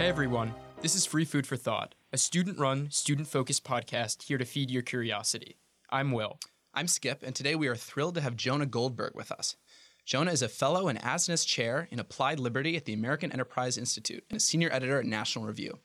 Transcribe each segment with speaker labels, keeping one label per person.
Speaker 1: Hey everyone, this is Free Food for Thought, a student run, student focused podcast here to feed your curiosity. I'm Will.
Speaker 2: I'm Skip, and today we are thrilled to have Jonah Goldberg with us. Jonah is a fellow and Asness Chair in Applied Liberty at the American Enterprise Institute and a senior editor at National Review.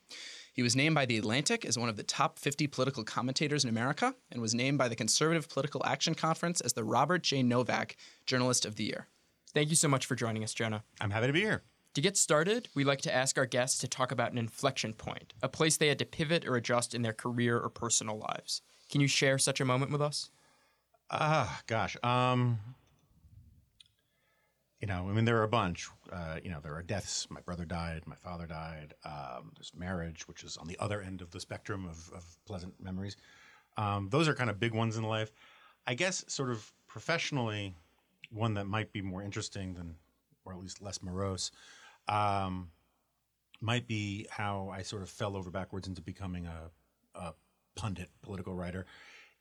Speaker 2: He was named by The Atlantic as one of the top 50 political commentators in America and was named by the Conservative Political Action Conference as the Robert J. Novak Journalist of the Year.
Speaker 1: Thank you so much for joining us, Jonah.
Speaker 3: I'm happy to be here.
Speaker 1: To get started, we like to ask our guests to talk about an inflection point, a place they had to pivot or adjust in their career or personal lives. Can you share such a moment with us?
Speaker 3: Ah, gosh. Um, you know, I mean, there are a bunch. Uh, you know, there are deaths. My brother died. My father died. Um, there's marriage, which is on the other end of the spectrum of, of pleasant memories. Um, those are kind of big ones in life. I guess, sort of professionally, one that might be more interesting than, or at least less morose, um, might be how I sort of fell over backwards into becoming a, a pundit, political writer.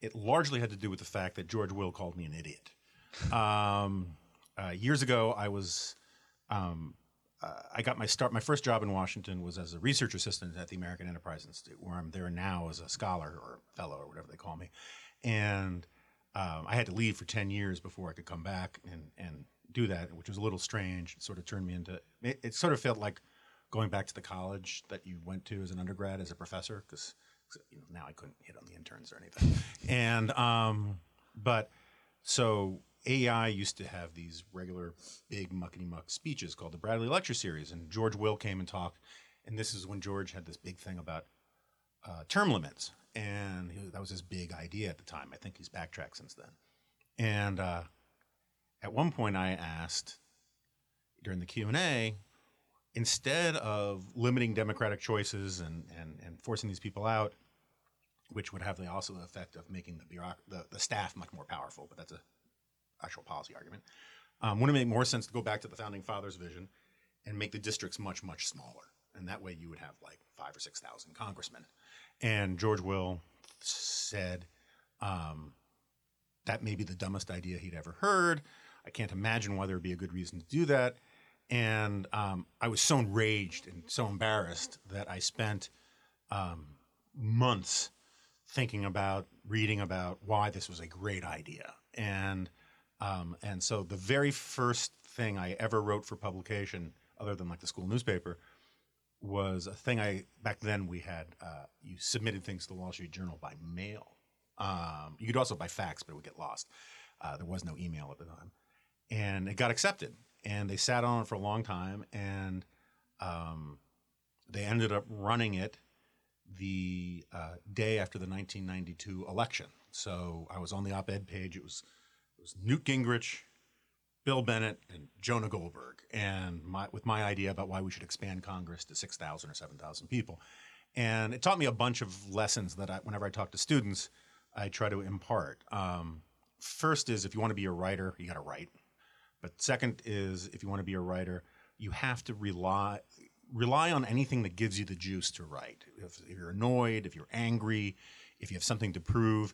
Speaker 3: It largely had to do with the fact that George Will called me an idiot. Um, uh, years ago, I was. Um, uh, I got my start. My first job in Washington was as a research assistant at the American Enterprise Institute, where I'm there now as a scholar or fellow or whatever they call me. And um, I had to leave for ten years before I could come back and and do that, which was a little strange. It sort of turned me into. It, it sort of felt like going back to the college that you went to as an undergrad as a professor, because you know, now I couldn't hit on the interns or anything. and um, but so AEI used to have these regular big muckety muck speeches called the Bradley Lecture Series, and George Will came and talked. And this is when George had this big thing about uh, term limits, and he, that was his big idea at the time. I think he's backtracked since then. And uh, at one point, I asked during the Q and A, instead of limiting democratic choices and, and, and forcing these people out, which would have the also the effect of making the, bureauc- the the staff much more powerful, but that's a actual policy argument. Um, wouldn't it make more sense to go back to the founding fathers' vision and make the districts much much smaller, and that way you would have like five or six thousand congressmen. And George Will said um, that may be the dumbest idea he'd ever heard. I can't imagine why there would be a good reason to do that. And um, I was so enraged and so embarrassed that I spent um, months thinking about, reading about why this was a great idea. And um, and so the very first thing I ever wrote for publication, other than like the school newspaper, was a thing I back then we had. Uh, you submitted things to the Wall Street Journal by mail. Um, you could also by fax, but it would get lost. Uh, there was no email at the time, and it got accepted. And they sat on it for a long time, and um, they ended up running it the uh, day after the 1992 election. So I was on the op-ed page. It was it was Newt Gingrich, Bill Bennett, and Jonah Goldberg, and my, with my idea about why we should expand Congress to 6,000 or 7,000 people. And it taught me a bunch of lessons that I, whenever I talk to students, I try to impart. Um, first is if you want to be a writer, you got to write. But second is if you want to be a writer, you have to rely rely on anything that gives you the juice to write. If, if you're annoyed, if you're angry, if you have something to prove,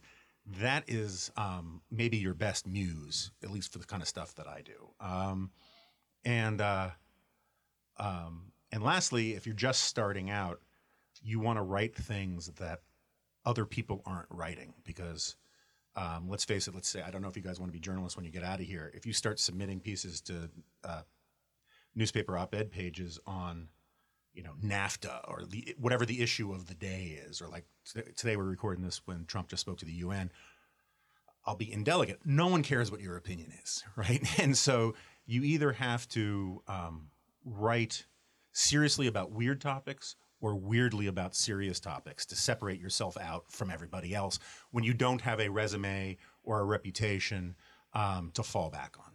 Speaker 3: that is um, maybe your best muse, at least for the kind of stuff that I do. Um, and uh, um, and lastly, if you're just starting out, you want to write things that other people aren't writing because um, let's face it. Let's say I don't know if you guys want to be journalists when you get out of here. If you start submitting pieces to uh, newspaper op-ed pages on you know NAFTA or the whatever the issue of the day is, or like today we're recording this when Trump just spoke to the UN. I'll be indelicate. No one cares what your opinion is, right? And so you either have to um, write seriously about weird topics or weirdly about serious topics to separate yourself out from everybody else when you don't have a resume or a reputation um, to fall back on.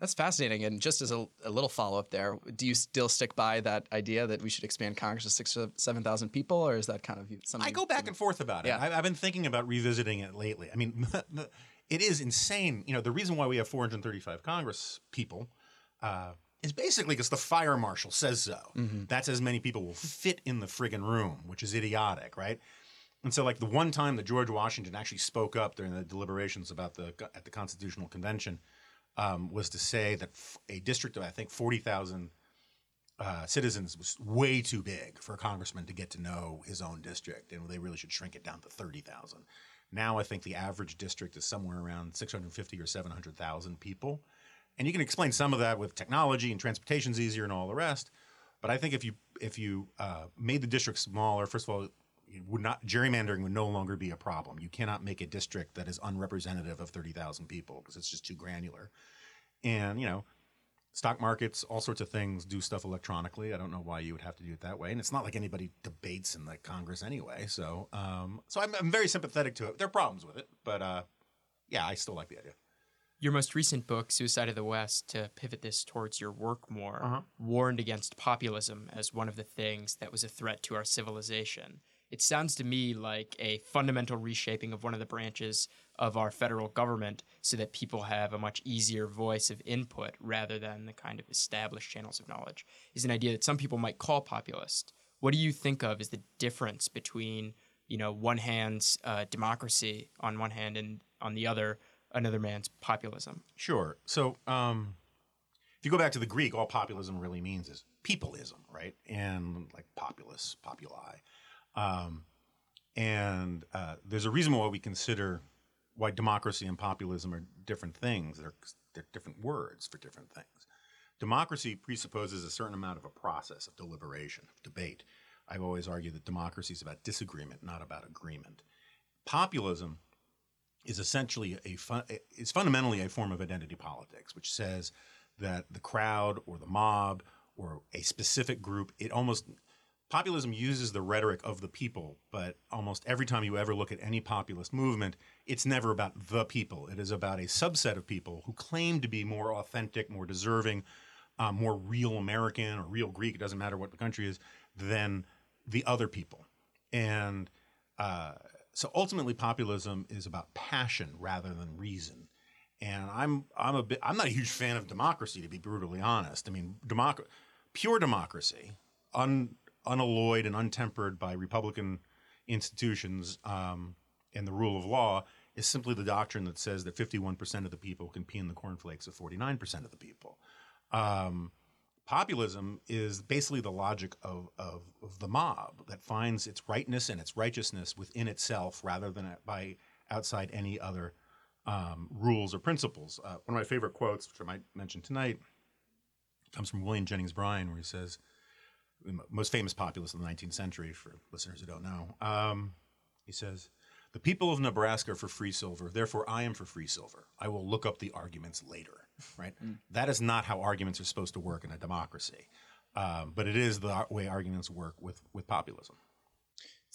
Speaker 2: That's fascinating. And just as a, a little follow up there, do you still stick by that idea that we should expand Congress to six or seven thousand people, or is that kind of something?
Speaker 3: I go back and forth about it.
Speaker 2: Yeah.
Speaker 3: I, I've been thinking about revisiting it lately. I mean, it is insane. You know, the reason why we have 435 Congress people uh, is basically because the fire marshal says so. That's as many people will fit in the friggin' room, which is idiotic, right? And so, like the one time that George Washington actually spoke up during the deliberations about the at the Constitutional Convention um, was to say that f- a district of I think forty thousand uh, citizens was way too big for a congressman to get to know his own district, and they really should shrink it down to thirty thousand. Now I think the average district is somewhere around six hundred fifty or seven hundred thousand people, and you can explain some of that with technology and transportation's easier and all the rest. But I think if you if you uh, made the district smaller, first of all, would not gerrymandering would no longer be a problem. You cannot make a district that is unrepresentative of thirty thousand people because it's just too granular. And you know, stock markets, all sorts of things do stuff electronically. I don't know why you would have to do it that way. And it's not like anybody debates in the Congress anyway. So, um, so I'm, I'm very sympathetic to it. There are problems with it, but uh, yeah, I still like the idea.
Speaker 1: Your most recent book, Suicide of the West, to pivot this towards your work more,
Speaker 3: Uh-huh.
Speaker 1: warned against populism as one of the things that was a threat to our civilization. It sounds to me like a fundamental reshaping of one of the branches of our federal government so that people have a much easier voice of input rather than the kind of established channels of knowledge is an idea that some people might call populist. What do you think of as the difference between, you know, one hand's uh, democracy on one hand and on the other, another man's populism?
Speaker 3: Sure. So, um, if you go back to the Greek, all populism really means is peopleism, right? And like populus, populi. Um, and uh, there's a reason why we consider why democracy and populism are different things. They're, they're different words for different things. Democracy presupposes a certain amount of a process of deliberation, of debate. I've always argued that democracy is about disagreement, not about agreement. Populism is essentially a fun, is fundamentally a form of identity politics, which says that the crowd or the mob or a specific group, it almost populism uses the rhetoric of the people, but almost every time you ever look at any populist movement, it's never about the people. It is about a subset of people who claim to be more authentic, more deserving, uh, more real American or real Greek, it doesn't matter what the country is, than the other people. And uh, so ultimately, populism is about passion rather than reason. And I'm I'm a bit I'm not a huge fan of democracy to be brutally honest. I mean, democ- pure democracy, un, unalloyed and untempered by Republican institutions um, and the rule of law, is simply the doctrine that says that 51% of the people can pee in the cornflakes of 49% of the people. Um, populism is basically the logic of, of, of the mob that finds its rightness and its righteousness within itself rather than by outside any other um, rules or principles. Uh, one of my favorite quotes, which I might mention tonight, comes from William Jennings Bryan, where he says, the most famous populist in the 19th century, for listeners who don't know, um, he says, The people of Nebraska are for free silver, therefore I am for free silver. I will look up the arguments later. Right? That is not how arguments are supposed to work in a democracy. Um, but it is the way arguments work with, with populism.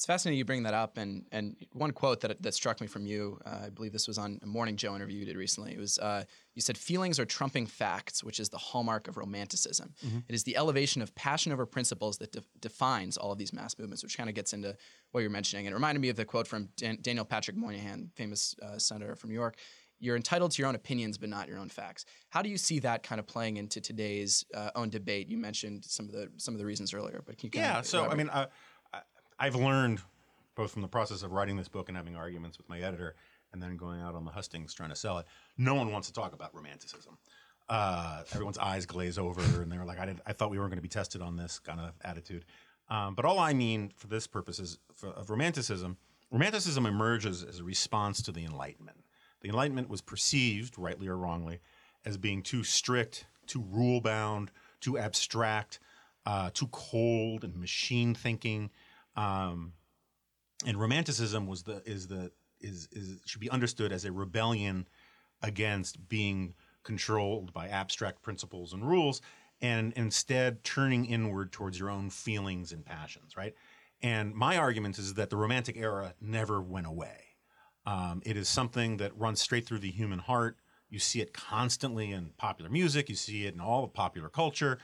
Speaker 2: It's fascinating you bring that up, and and one quote that that struck me from you, uh, I believe this was on a Morning Joe interview you did recently. It was uh, you said feelings are trumping facts, which is the hallmark of romanticism. It is the elevation of passion over principles that de- defines all of these mass movements, which kind of gets into what you're mentioning. And it reminded me of the quote from Dan- Daniel Patrick Moynihan, famous uh, senator from New York. You're entitled to your own opinions, but not your own facts. How do you see that kind of playing into today's uh, own debate? You mentioned some of the some of the reasons earlier, but can you kind
Speaker 3: Yeah.
Speaker 2: of
Speaker 3: So, I
Speaker 2: elaborate?
Speaker 3: mean, I, I've learned both from the process of writing this book and having arguments with my editor and then going out on the hustings trying to sell it. No one wants to talk about romanticism. Uh, everyone's eyes glaze over and they're like, I, did, I thought we weren't going to be tested on this kind of attitude. Um, but all I mean for this purpose is for, of romanticism, romanticism emerges as a response to the Enlightenment. The Enlightenment was perceived, rightly or wrongly, as being too strict, too rule bound, too abstract, uh, too cold and machine thinking. Um, and romanticism was the is the is is should be understood as a rebellion against being controlled by abstract principles and rules and instead turning inward towards your own feelings and passions right? And my argument is that the romantic era never went away. Um, it is something that runs straight through the human heart. You see it constantly in popular music. You see it in all of popular culture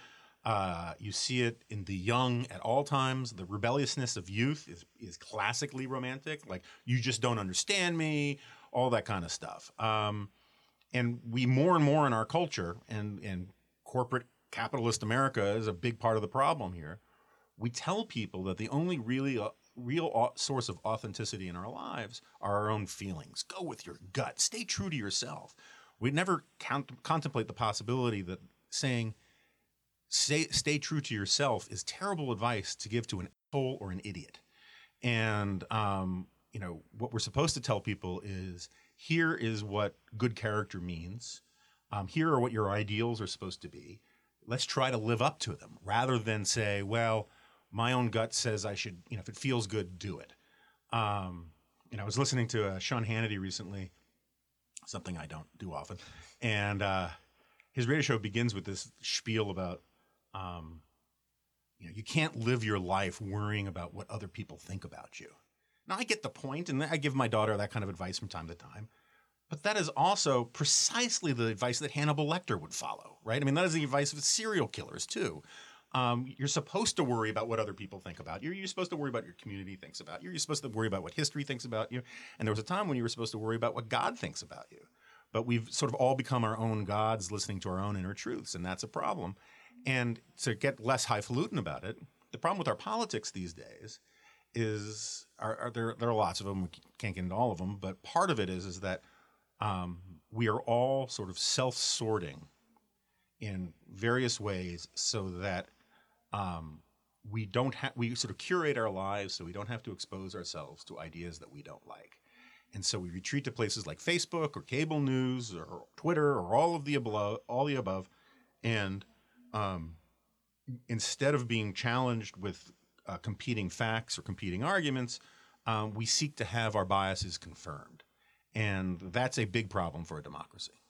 Speaker 3: uh, you see it in the young at all times. The rebelliousness of youth is, is classically romantic. Like, you just don't understand me, all that kind of stuff. Um, and we more and more in our culture, and, and corporate capitalist America is a big part of the problem here. We tell people that the only really uh, real source of authenticity in our lives are our own feelings. Go with your gut. Stay true to yourself. We never count, contemplate the possibility that saying, stay stay true to yourself is terrible advice to give to an asshole or an idiot. And um, you know what we're supposed to tell people is here is what good character means. Um, here are what your ideals are supposed to be. Let's try to live up to them rather than say, well, my own gut says I should, you know, if it feels good, do it. Um, you know, I was listening to uh, Sean Hannity recently, something I don't do often, and uh, his radio show begins with this spiel about, um, you know, you can't live your life worrying about what other people think about you. Now, I get the point, and I give my daughter that kind of advice from time to time. But that is also precisely the advice that Hannibal Lecter would follow, right? I mean, that is the advice of serial killers, too. Um, you're supposed to worry about what other people think about you. You're supposed to worry about your community thinks about you. You're supposed to worry about what history thinks about you. And there was a time when you were supposed to worry about what God thinks about you. But we've sort of all become our own gods, listening to our own inner truths, and that's a problem. And to get less highfalutin about it, the problem with our politics these days is are, are there there are lots of them. We can't get into all of them, but part of it is is that um, we are all sort of self-sorting in various ways so that um, we don't have we sort of curate our lives so we don't have to expose ourselves to ideas that we don't like. And so we retreat to places like facebook or cable news or twitter or all of the above all the above. And um, instead of being challenged with uh, competing facts or competing arguments um, we seek to have our biases confirmed. And that's a big problem for a democracy.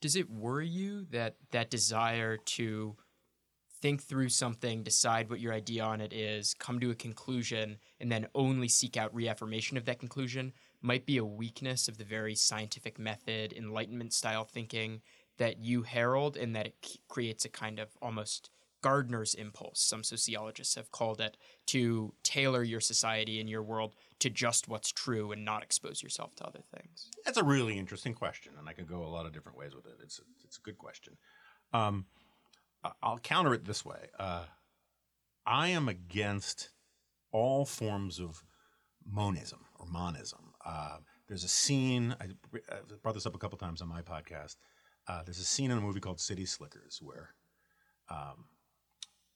Speaker 1: Does it worry you that that desire to think through something, decide what your idea on it is, come to a conclusion, and then only seek out reaffirmation of that conclusion might be a weakness of the very scientific method, enlightenment style thinking that you herald, and that it creates a kind of almost Gardner's impulse, some sociologists have called it, to tailor your society and your world to just what's true and not expose yourself to other things.
Speaker 3: That's a really interesting question, and I could go a lot of different ways with it. It's a, it's a good question. Um, I'll counter it this way: uh, I am against all forms of monism or monism. Uh, there's a scene I I brought this up a couple times on my podcast. Uh, there's a scene in a movie called City Slickers where um,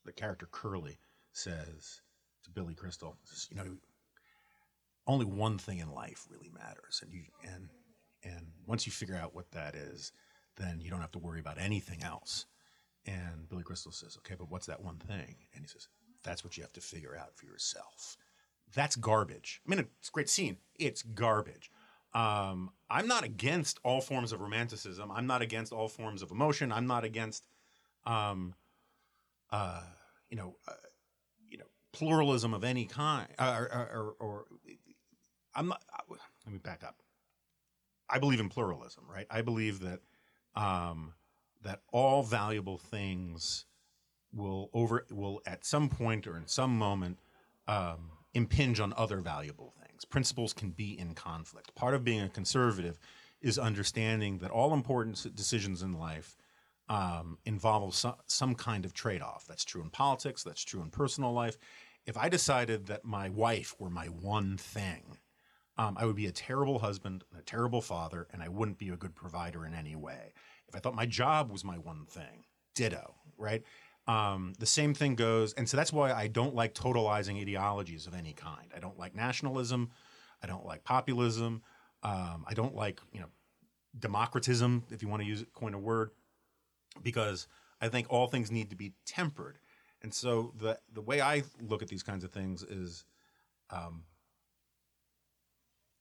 Speaker 3: the character Curly says to Billy Crystal, says, "You know, only one thing in life really matters, and you and and once you figure out what that is, then you don't have to worry about anything else." And Billy Crystal says, "Okay, but what's that one thing?" And he says, "That's what you have to figure out for yourself." That's garbage. I mean, it's a great scene. It's garbage. Um, I'm not against all forms of romanticism. I'm not against all forms of emotion. I'm not against, um, uh, you know, uh, you know, pluralism of any kind. Uh, or, or, or, I'm not. uh, Let me back up. I believe in pluralism, right? I believe that um, that all valuable things will over will at some point or in some moment um, impinge on other valuable things. Principles can be in conflict. Part of being a conservative is understanding that all important decisions in life um, involve some, some kind of trade off. That's true in politics, that's true in personal life. If I decided that my wife were my one thing, um, I would be a terrible husband, and a terrible father, and I wouldn't be a good provider in any way. If I thought my job was my one thing, ditto, right? Um, the same thing goes, and so that's why I don't like totalizing ideologies of any kind. I don't like nationalism. I don't like populism. Um, I don't like you know democratism, if you want to use it, coin a word, because I think all things need to be tempered. And so the the way I look at these kinds of things is, um,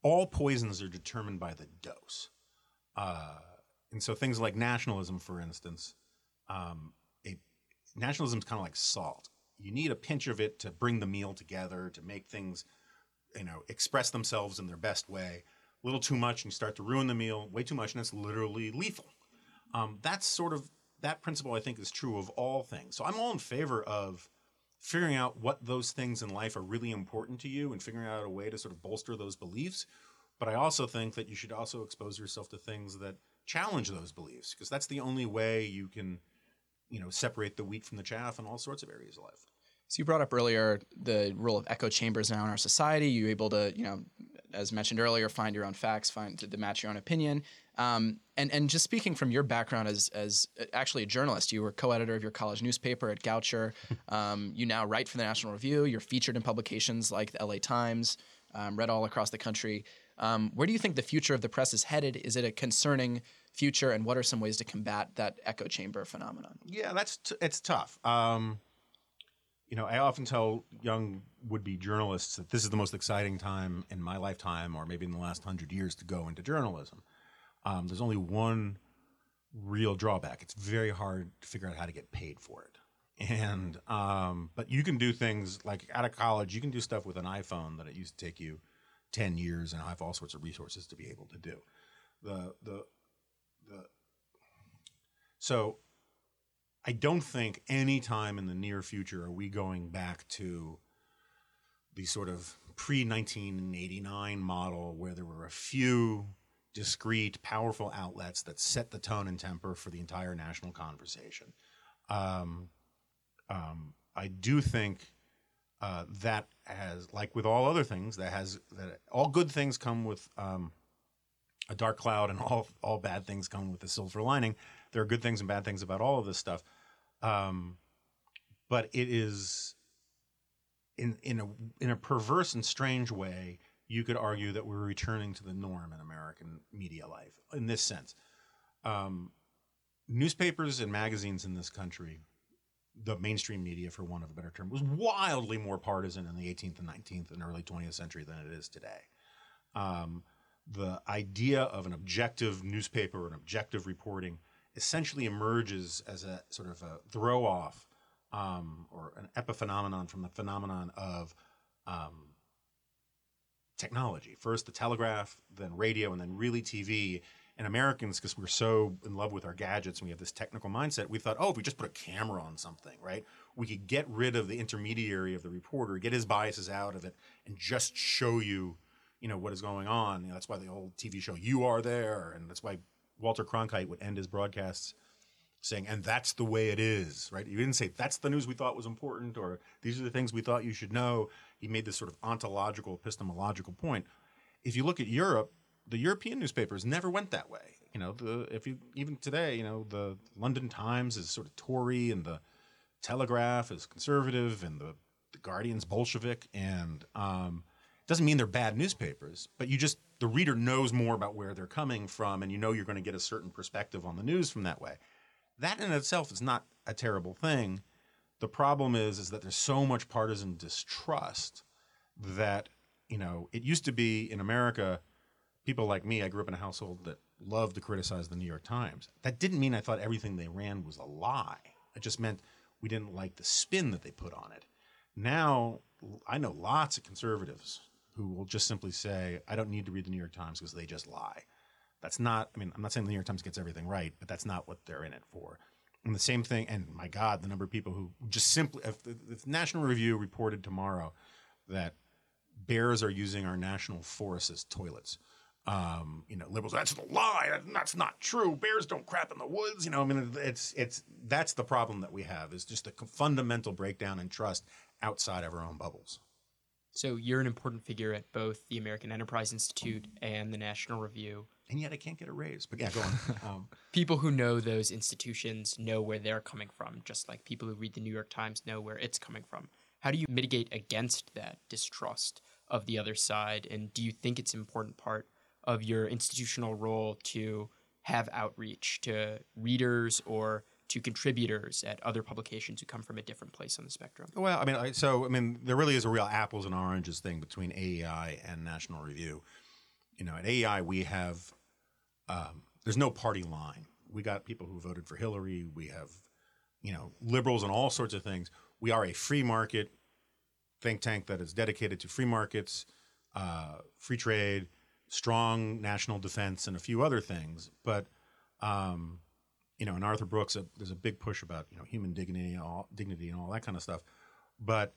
Speaker 3: all poisons are determined by the dose. Uh, and so things like nationalism, for instance, um, nationalism is kind of like salt. You need a pinch of it to bring the meal together, to make things, you know, express themselves in their best way. A little too much, and you start to ruin the meal. Way too much, and it's literally lethal. Um, that's sort of that principle. I think is true of all things. So I'm all in favor of figuring out what those things in life are really important to you and figuring out a way to sort of bolster those beliefs. But I also think that you should also expose yourself to things that challenge those beliefs because that's the only way you can, you know, separate the wheat from the chaff in all sorts of areas of life.
Speaker 2: So you brought up earlier the role of echo chambers now in our society. You're able to, you know, as mentioned earlier, find your own facts, find to, match your own opinion. Um, and and just speaking from your background as as actually a journalist, you were co-editor of your college newspaper at Goucher. Um, you now write for the National Review. You're featured in publications like the LA Times, um, read all across the country. Um, where do you think the future of the press is headed? Is it a concerning future, and what are some ways to combat that echo chamber phenomenon?
Speaker 3: Yeah, that's t- it's tough. Um, you know, I often tell young would-be journalists that this is the most exciting time in my lifetime, or maybe in the last hundred years, to go into journalism. Um, there's only one real drawback. It's very hard to figure out how to get paid for it. And um, but you can do things like out of college, you can do stuff with an iPhone that it used to take you ten years, and I have all sorts of resources to be able to do. The the the so I don't think any time in the near future are we going back to the sort of pre 1989 model where there were a few discrete, powerful outlets that set the tone and temper for the entire national conversation. Um, um, I do think uh, that has, like with all other things, that has that all good things come with um, a dark cloud, and all all bad things come with a silver lining. There are good things and bad things about all of this stuff, um, but it is in in a in a perverse and strange way you could argue that we're returning to the norm in American media life in this sense. Um, newspapers and magazines in this country, the mainstream media, for want of a better term, was wildly more partisan in the 18th and 19th and early 20th century than it is today. Um, the idea of an objective newspaper and objective reporting essentially emerges as a sort of a throw off um, or an epiphenomenon from the phenomenon of um, technology. First the telegraph, then radio, and then really TV. And Americans, because we're so in love with our gadgets and we have this technical mindset, we thought, oh, if we just put a camera on something, right, we could get rid of the intermediary of the reporter, get his biases out of it, and just show you, you know, what is going on. You know, that's why the old TV show "You Are There," and that's why Walter Cronkite would end his broadcasts saying, and that's the way it is, right? You didn't say that's the news we thought was important or these are the things we thought you should know. He made this sort of ontological, epistemological point. If you look at Europe, the European newspapers never went that way. You know, the if you even today, you know, the London Times is sort of Tory and the Telegraph is conservative and the, the Guardian's Bolshevik and um, doesn't mean they're bad newspapers, but you just the reader knows more about where they're coming from and you know you're going to get a certain perspective on the news from that way. That in itself is not a terrible thing. The problem is is that there's so much partisan distrust that you know it used to be in America. People like me, I grew up in a household that loved to criticize the New York Times. That didn't mean I thought everything they ran was a lie. It just meant we didn't like the spin that they put on it. Now I know lots of conservatives who will just simply say, I don't need to read the New York Times because they just lie. That's not, I mean, I'm not saying the New York Times gets everything right, but that's not what they're in it for. And the same thing, and my God, the number of people who just simply, if the National Review reported tomorrow that bears are using our national forests as toilets, um, you know, liberals, that's a lie. That's not true. Bears don't crap in the woods. You know, I mean, it's, it's, that's the problem that we have is just a fundamental breakdown in trust outside of our own bubbles.
Speaker 1: So you're an important figure at both the American Enterprise Institute and the National Review.
Speaker 3: And yet I can't get a raise. But yeah, go on. Um,
Speaker 1: people who know those institutions know where they're coming from, just like people who read the New York Times know where it's coming from. How do you mitigate against that distrust of the other side? And do you think it's an important part of your institutional role to have outreach to readers or to contributors at other publications who come from a different place on the spectrum?
Speaker 3: Well, I mean, I, so I mean, there really is a real apples and oranges thing between AEI and National Review. You know, at AEI we have um, there's no party line. We got people who voted for Hillary. We have you know liberals and all sorts of things. We are a free market think tank that is dedicated to free markets, uh, free trade, strong national defense, and a few other things. But um, you know, in Arthur Brooks, uh, there's a big push about you know human dignity and all dignity and all that kind of stuff. But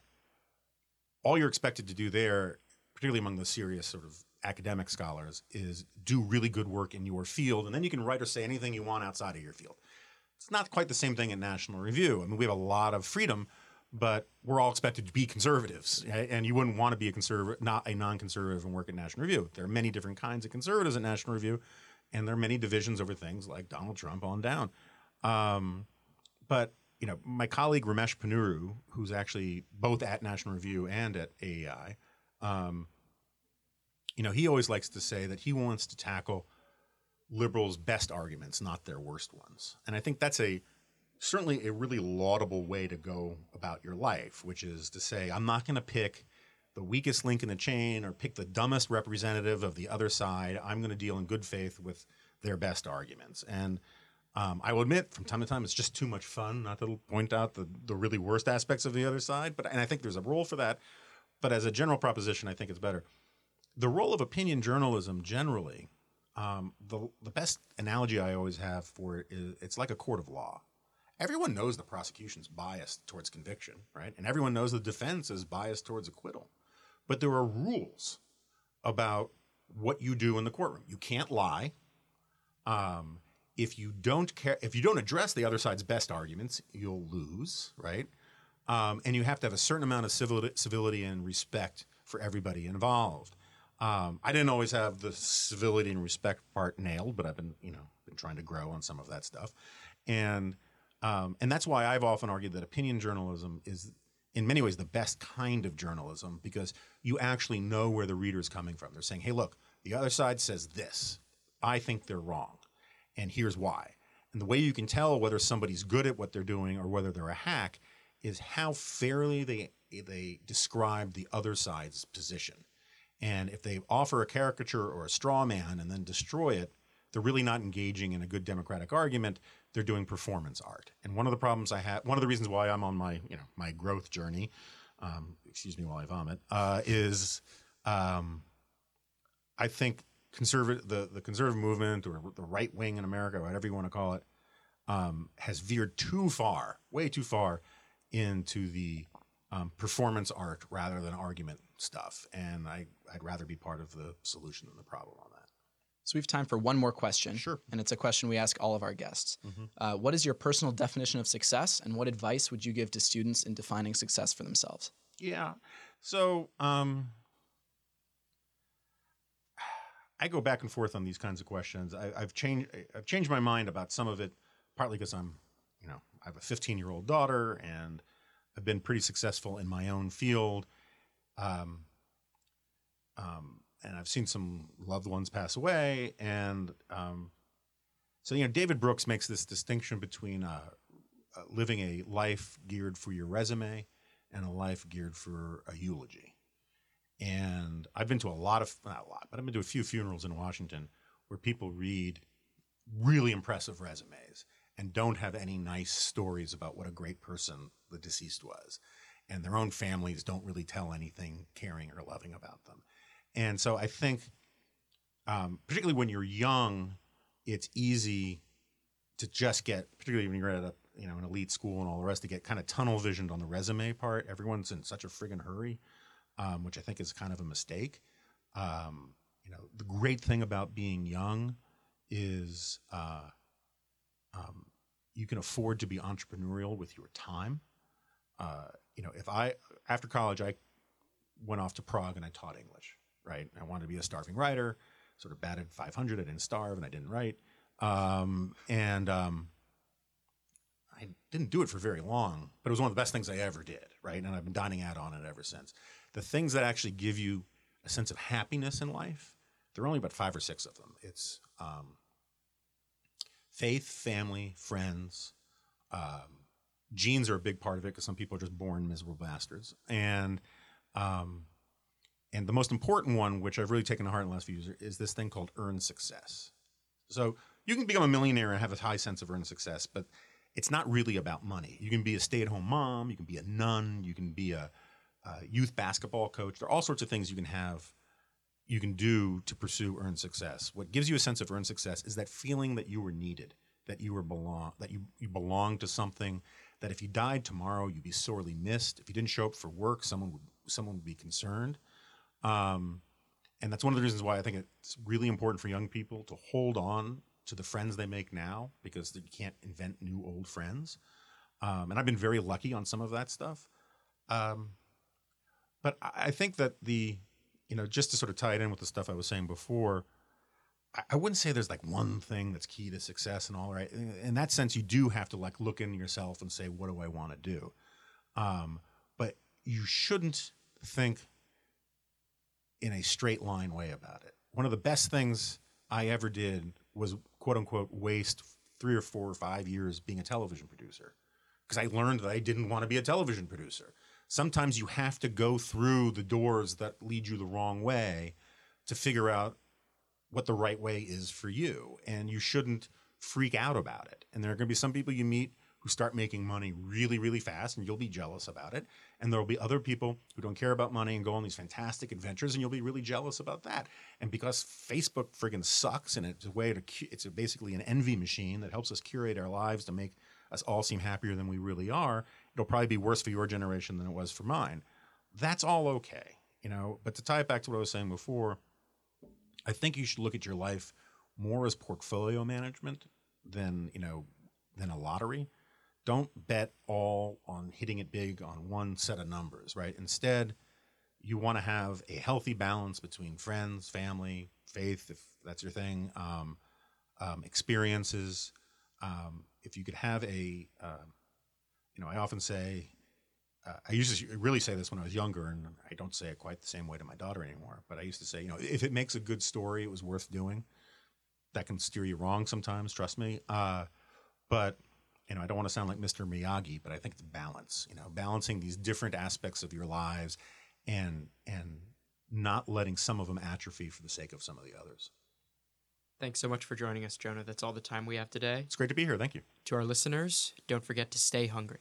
Speaker 3: all you're expected to do there, particularly among the serious sort of academic scholars, is do really good work in your field, and then you can write or say anything you want outside of your field. It's not quite the same thing in National Review. I mean, we have a lot of freedom, but we're all expected to be conservatives, right? and you wouldn't want to be a conservative, not a non-conservative, and work at National Review. There are many different kinds of conservatives at National Review and there are many divisions over things like Donald Trump on down. Um, but you know, my colleague Ramesh Ponnuru, who's actually both at National Review and at AEI, um, you know, he always likes to say that he wants to tackle liberals' best arguments, not their worst ones. And I think that's a certainly a really laudable way to go about your life, which is to say, I'm not going to pick the weakest link in the chain or pick the dumbest representative of the other side. I'm going to deal in good faith with their best arguments. And um, I will admit, from time to time, it's just too much fun not to point out the, the really worst aspects of the other side. But and I think there's a role for that. But as a general proposition, I think it's better. The role of opinion journalism generally, um, the the best analogy I always have for it is it's like a court of law. Everyone knows the prosecution's biased towards conviction, right? And everyone knows the defense is biased towards acquittal. But there are rules about what you do in the courtroom. You can't lie. Um, if you don't care, if you don't address the other side's best arguments, you'll lose, right? Um, and you have to have a certain amount of civility, civility and respect for everybody involved. Um, I didn't always have the civility and respect part nailed, but I've been, you know, been trying to grow on some of that stuff, and um, and that's why I've often argued that opinion journalism is, in many ways, the best kind of journalism because you actually know where the reader is coming from. They're saying, "Hey, look, the other side says this. I think they're wrong, and here's why." And the way you can tell whether somebody's good at what they're doing or whether they're a hack is how fairly they they describe the other side's position. And if they offer a caricature or a straw man and then destroy it, they're really not engaging in a good democratic argument. They're doing performance art. And one of the problems I have, one of the reasons why I'm on my you know my growth journey, um, excuse me while I vomit, uh, is um, I think conservative the the conservative movement or the right wing in America, whatever you want to call it, um, has veered too far, way too far into the um, performance art rather than argument stuff. And I, I'd rather be part of the solution than the problem on that.
Speaker 2: So we have time for one more question.
Speaker 3: Sure.
Speaker 2: And it's a question we ask all of our guests. Uh, what is your personal definition of success, and what advice would you give to students in defining success for themselves?
Speaker 3: Yeah. So um, I go back and forth on these kinds of questions. I, I've changed. I've changed my mind about some of it, partly because I'm, you know, I have a 15 year old daughter, and I've been pretty successful in my own field. Um, um, and I've seen some loved ones pass away, and um, so you know, David Brooks makes this distinction between uh, uh, living a life geared for your resume and a life geared for a eulogy. And I've been to a lot of, not a lot, but I've been to a few funerals in Washington where people read really impressive resumes and don't have any nice stories about what a great person the deceased was. And their own families don't really tell anything caring or loving about them. And so I think, um, particularly when you're young, it's easy to just get, particularly when you're at a you know an elite school and all the rest, to get kind of tunnel visioned on the resume part. Everyone's in such a friggin' hurry, um, which I think is kind of a mistake. Um, you know, the great thing about being young is uh, um, you can afford to be entrepreneurial with your time. Uh, you know, if I after college I went off to Prague and I taught English, right? I wanted to be a starving writer, sort of batted 500. I didn't starve and I didn't write, um, and um, I didn't do it for very long, but it was one of the best things I ever did, right? And I've been dining out on it ever since. The things that actually give you a sense of happiness in life, there are only about five or six of them. It's um, faith, family, friends. Um, genes are a big part of it because some people are just born miserable bastards. And um, and the most important one, which I've really taken to heart in the last few years, is this thing called earned success. So you can become a millionaire and have a high sense of earned success, but it's not really about money. You can be a stay-at-home mom, you can be a nun, you can be a, a youth basketball coach. There are all sorts of things you can have, you can do to pursue earned success. What gives you a sense of earned success is that feeling that you were needed, that you were belong, that you you belong to something. That if you died tomorrow, you'd be sorely missed. If you didn't show up for work, someone would someone would be concerned. Um, and that's one of the reasons why I think it's really important for young people to hold on to the friends they make now because you can't invent new old friends. Um, and I've been very lucky on some of that stuff. Um, but I think that the, you know, just to sort of tie it in with the stuff I was saying before, I- I wouldn't say there's like one thing that's key to success and all right. In in that sense, you do have to like look in yourself and say, what do I want to do? Um, but you shouldn't think in a straight line way about it. One of the best things I ever did was quote unquote waste three or four or five years being a television producer because I learned that I didn't want to be a television producer. Sometimes you have to go through the doors that lead you the wrong way to figure out what the right way is for you. And you shouldn't freak out about it. And there are going to be some people you meet who start making money really, really fast, and you'll be jealous about it. And there will be other people who don't care about money and go on these fantastic adventures, and you'll be really jealous about that. And because Facebook friggin' sucks, and it's a way to, it's basically an envy machine that helps us curate our lives to make us all seem happier than we really are. It'll probably be worse for your generation than it was for mine. That's all okay, you know. But to tie it back to what I was saying before, I think you should look at your life more as portfolio management than you know than a lottery. Don't bet all on hitting it big on one set of numbers, right? Instead, you want to have a healthy balance between friends, family, faith, if that's your thing, um, um, experiences. Um, if you could have a, um, you know, I often say, uh, I used to really say this when I was younger, and I don't say it quite the same way to my daughter anymore. But I used to say, you know, if it makes a good story, it was worth doing. That can steer you wrong sometimes, trust me. Uh, but you know, I don't want to sound like Mr. Miyagi, but I think it's balance. You know, balancing these different aspects of your lives, and and not letting some of them atrophy for the sake of some of the others.
Speaker 1: Thanks so much for joining us, Jonah. That's all the time we have today.
Speaker 3: It's great to be here. Thank you.
Speaker 1: To our listeners, don't forget to stay hungry.